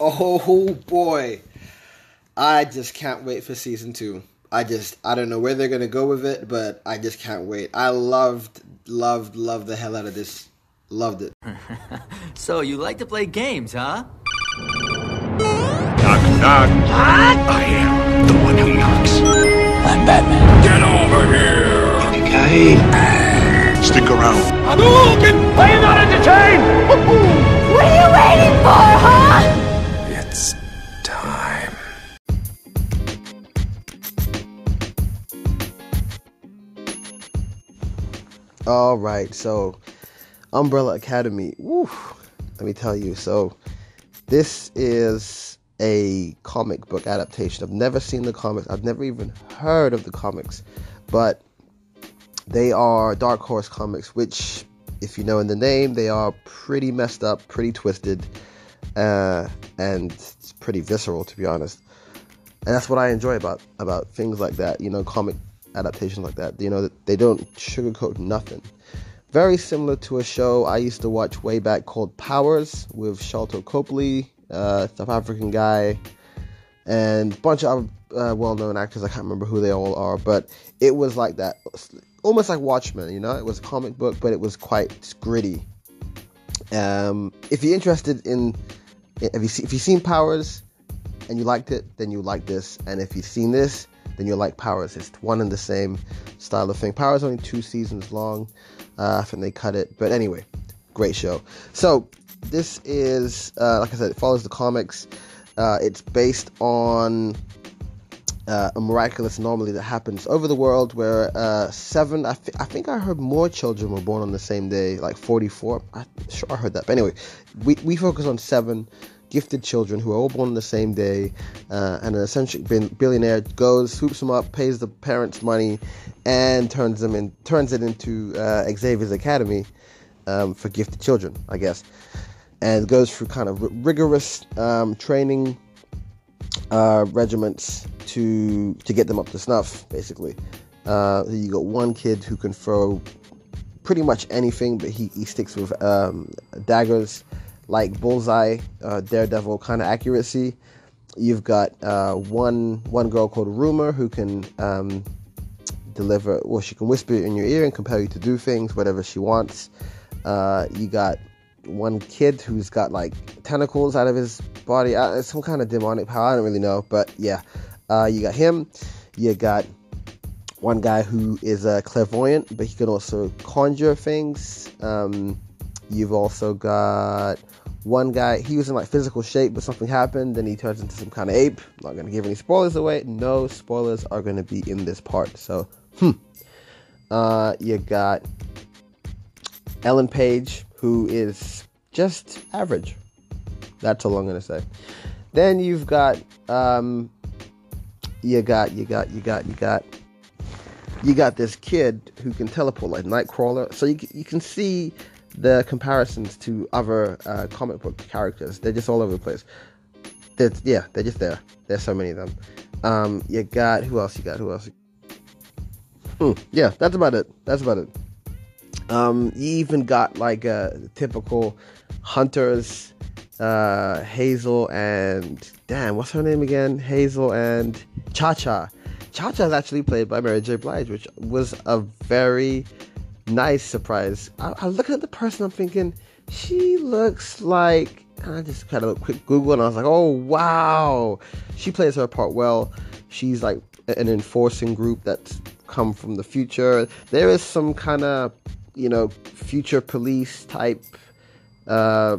Oh boy. I just can't wait for season two. I just I don't know where they're gonna go with it, but I just can't wait. I loved, loved, loved the hell out of this. Loved it. so you like to play games, huh? Knock, knock. What? I am the one who knocks. I'm Batman. Get over here! Okay. Stick around. Hadouken! Are you not entertained? what are you waiting for, huh? All right, so Umbrella Academy. Woo, let me tell you. So this is a comic book adaptation. I've never seen the comics. I've never even heard of the comics, but they are Dark Horse comics, which, if you know in the name, they are pretty messed up, pretty twisted, uh, and it's pretty visceral, to be honest. And that's what I enjoy about about things like that. You know, comic adaptations like that. You know, they don't sugarcoat nothing. Very similar to a show I used to watch way back called Powers with Sharlto Copley, uh, South African guy, and a bunch of uh, well-known actors. I can't remember who they all are, but it was like that, almost like Watchmen. You know, it was a comic book, but it was quite gritty. Um, if you're interested in, if you see, if you've seen Powers and you liked it, then you like this, and if you've seen this then you'll like Powers. It's one and the same style of thing. Powers only two seasons long. Uh, I think they cut it, but anyway, great show. So this is, uh, like I said, it follows the comics. Uh, it's based on uh, a miraculous anomaly that happens over the world where uh, seven, I, th- I think I heard more children were born on the same day, like 44. I'm sure I heard that. But anyway, we, we focus on seven gifted children who are all born on the same day, uh, and an essential billionaire goes, swoops them up, pays the parents money, and turns them in, turns it into uh, Xavier's Academy um, for gifted children, I guess, and goes through kind of rigorous um, training uh, regiments to to get them up to snuff, basically. Uh, you got one kid who can throw pretty much anything, but he, he sticks with um, daggers like bullseye, uh, daredevil kind of accuracy. You've got uh, one one girl called Rumor who can um, deliver, well, she can whisper in your ear and compel you to do things, whatever she wants. Uh, you got one kid who's got like tentacles out of his body, uh, some kind of demonic power. I don't really know, but yeah, uh, you got him. You got one guy who is a clairvoyant, but he can also conjure things. Um, you've also got one guy, he was in like physical shape, but something happened, then he turns into some kind of ape. I'm not gonna give any spoilers away. No spoilers are gonna be in this part. So, hmm. Uh, you got Ellen Page, who is just average. That's all I'm gonna say. Then you've got, um, you got, you got, you got, you got, you got this kid who can teleport like Nightcrawler. So you you can see the comparisons to other uh, comic book characters. They're just all over the place. They're, yeah, they're just there. There's so many of them. Um, you got who else? You got who else? Hmm, yeah, that's about it. That's about it. Um, you even got like uh, typical hunters, uh, Hazel and damn, what's her name again? Hazel and Cha Cha. Cha Cha is actually played by Mary J. Blige, which was a very nice surprise. I, I looking at the person, I'm thinking, she looks like. I just kind of a quick Google and I was like, oh wow, she plays her part well. She's like an enforcing group that's come from the future. There is some kind of, you know, future police type, uh,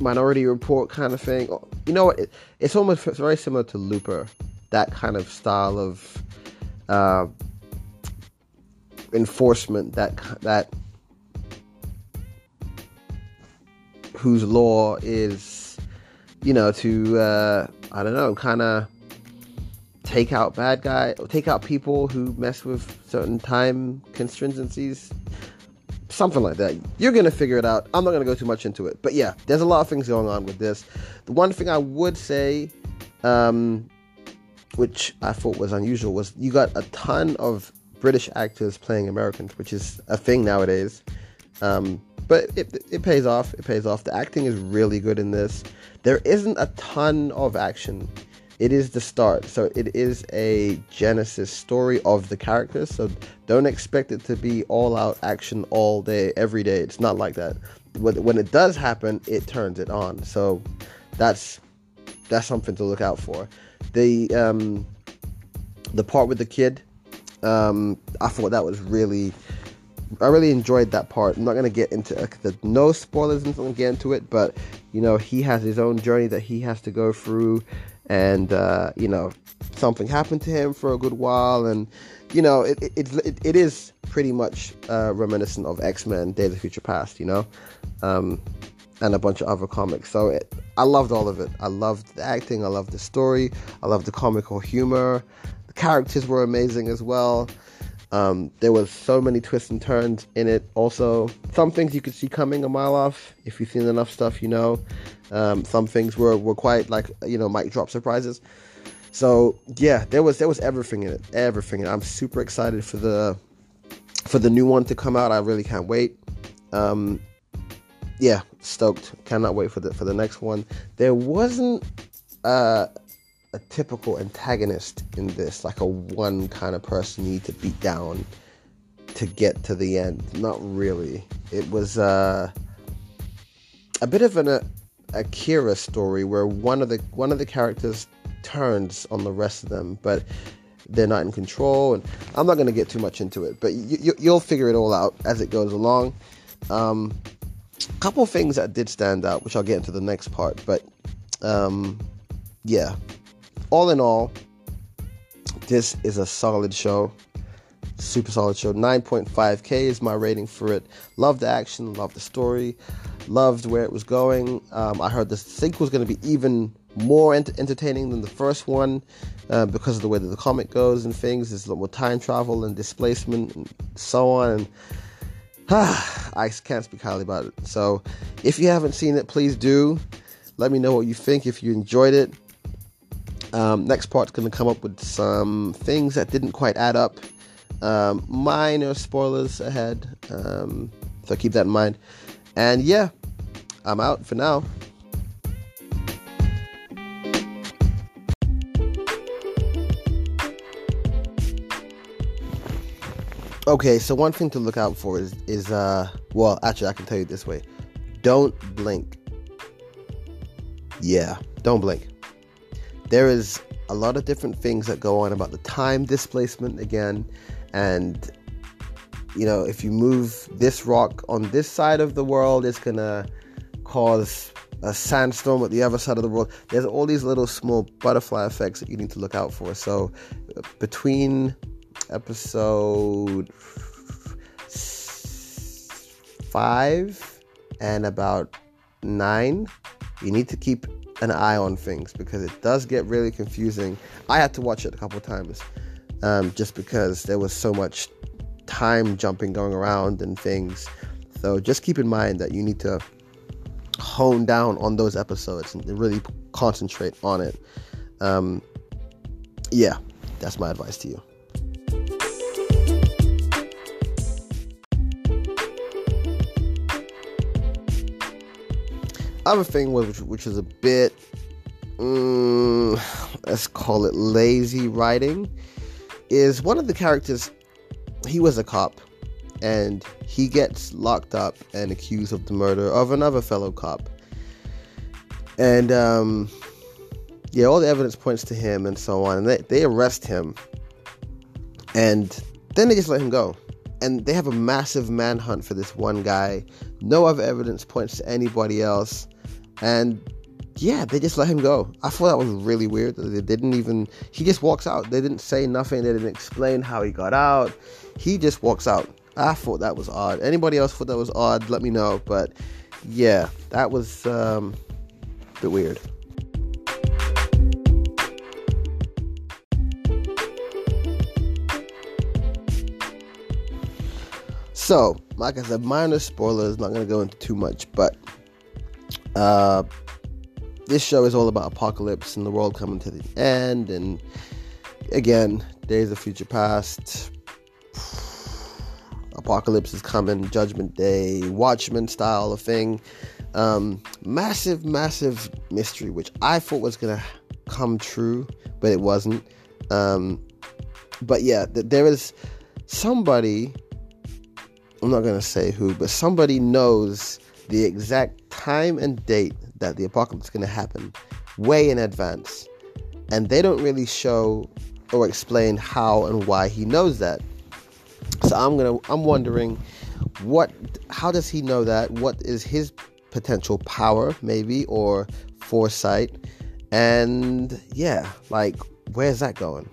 minority report kind of thing. You know what? It, it's almost it's very similar to Looper, that kind of style of. Uh, enforcement that that whose law is you know to uh, I don't know kind of take out bad guy take out people who mess with certain time constringencies something like that. You're gonna figure it out. I'm not gonna go too much into it. But yeah there's a lot of things going on with this. The one thing i would say um, which i thought was unusual was you got a ton of British actors playing Americans, which is a thing nowadays. Um, but it, it pays off. It pays off. The acting is really good in this. There isn't a ton of action. It is the start, so it is a genesis story of the characters. So don't expect it to be all out action all day, every day. It's not like that. When it does happen, it turns it on. So that's that's something to look out for. The um, the part with the kid, um, I thought that was really I really enjoyed that part. I'm not gonna get into the no spoilers not get into it, but you know he has his own journey that he has to go through, and uh, you know something happened to him for a good while, and you know it it, it, it is pretty much uh, reminiscent of X Men: Days of Future Past, you know, um, and a bunch of other comics. So it, I loved all of it. I loved the acting. I loved the story. I loved the comical humor. Characters were amazing as well. Um, there was so many twists and turns in it. Also, some things you could see coming a mile off. If you've seen enough stuff, you know. Um, some things were, were quite like you know mic drop surprises. So yeah, there was there was everything in it, everything. I'm super excited for the for the new one to come out. I really can't wait. Um, yeah, stoked. Cannot wait for the for the next one. There wasn't uh, a typical antagonist in this, like a one kind of person you need to beat down to get to the end. Not really. It was uh, a bit of an uh, Akira story where one of the one of the characters turns on the rest of them, but they're not in control. And I'm not going to get too much into it, but you, will figure it all out as it goes along. Um, a couple things that did stand out, which I'll get into the next part, but um, yeah, all in all, this is a solid show. Super solid show. 9.5k is my rating for it. Loved the action, loved the story, loved where it was going. Um, I heard the sequel was going to be even more ent- entertaining than the first one uh, because of the way that the comic goes and things. There's a lot more time travel and displacement and so on. And ah, I can't speak highly about it. So if you haven't seen it, please do. Let me know what you think if you enjoyed it. Um, next part's going to come up with some things that didn't quite add up. Um, minor spoilers ahead, um, so keep that in mind. And yeah, I'm out for now. Okay, so one thing to look out for is is uh well, actually I can tell you this way. Don't blink. Yeah, don't blink there is a lot of different things that go on about the time displacement again and you know if you move this rock on this side of the world it's gonna cause a sandstorm at the other side of the world. There's all these little small butterfly effects that you need to look out for. So between episode five and about nine you need to keep an eye on things because it does get really confusing. I had to watch it a couple times um, just because there was so much time jumping going around and things. So just keep in mind that you need to hone down on those episodes and really concentrate on it. Um, yeah, that's my advice to you. Other thing was which is a bit mm, let's call it lazy writing is one of the characters he was a cop and he gets locked up and accused of the murder of another fellow cop. And um, yeah all the evidence points to him and so on and they, they arrest him. And then they just let him go. And they have a massive manhunt for this one guy. No other evidence points to anybody else and yeah, they just let him go. I thought that was really weird. They didn't even. He just walks out. They didn't say nothing. They didn't explain how he got out. He just walks out. I thought that was odd. Anybody else thought that was odd? Let me know. But yeah, that was um, a bit weird. So, like I said, minor spoilers. Not going to go into too much, but uh, this show is all about apocalypse and the world coming to the end. And again, Days of Future Past, apocalypse is coming, Judgment Day, Watchmen style of thing. Um, massive, massive mystery, which I thought was gonna come true, but it wasn't. Um, but yeah, th- there is somebody. I'm not gonna say who, but somebody knows the exact time and date that the apocalypse is gonna happen, way in advance, and they don't really show or explain how and why he knows that. So I'm gonna I'm wondering what how does he know that? What is his potential power maybe or foresight? And yeah, like where's that going?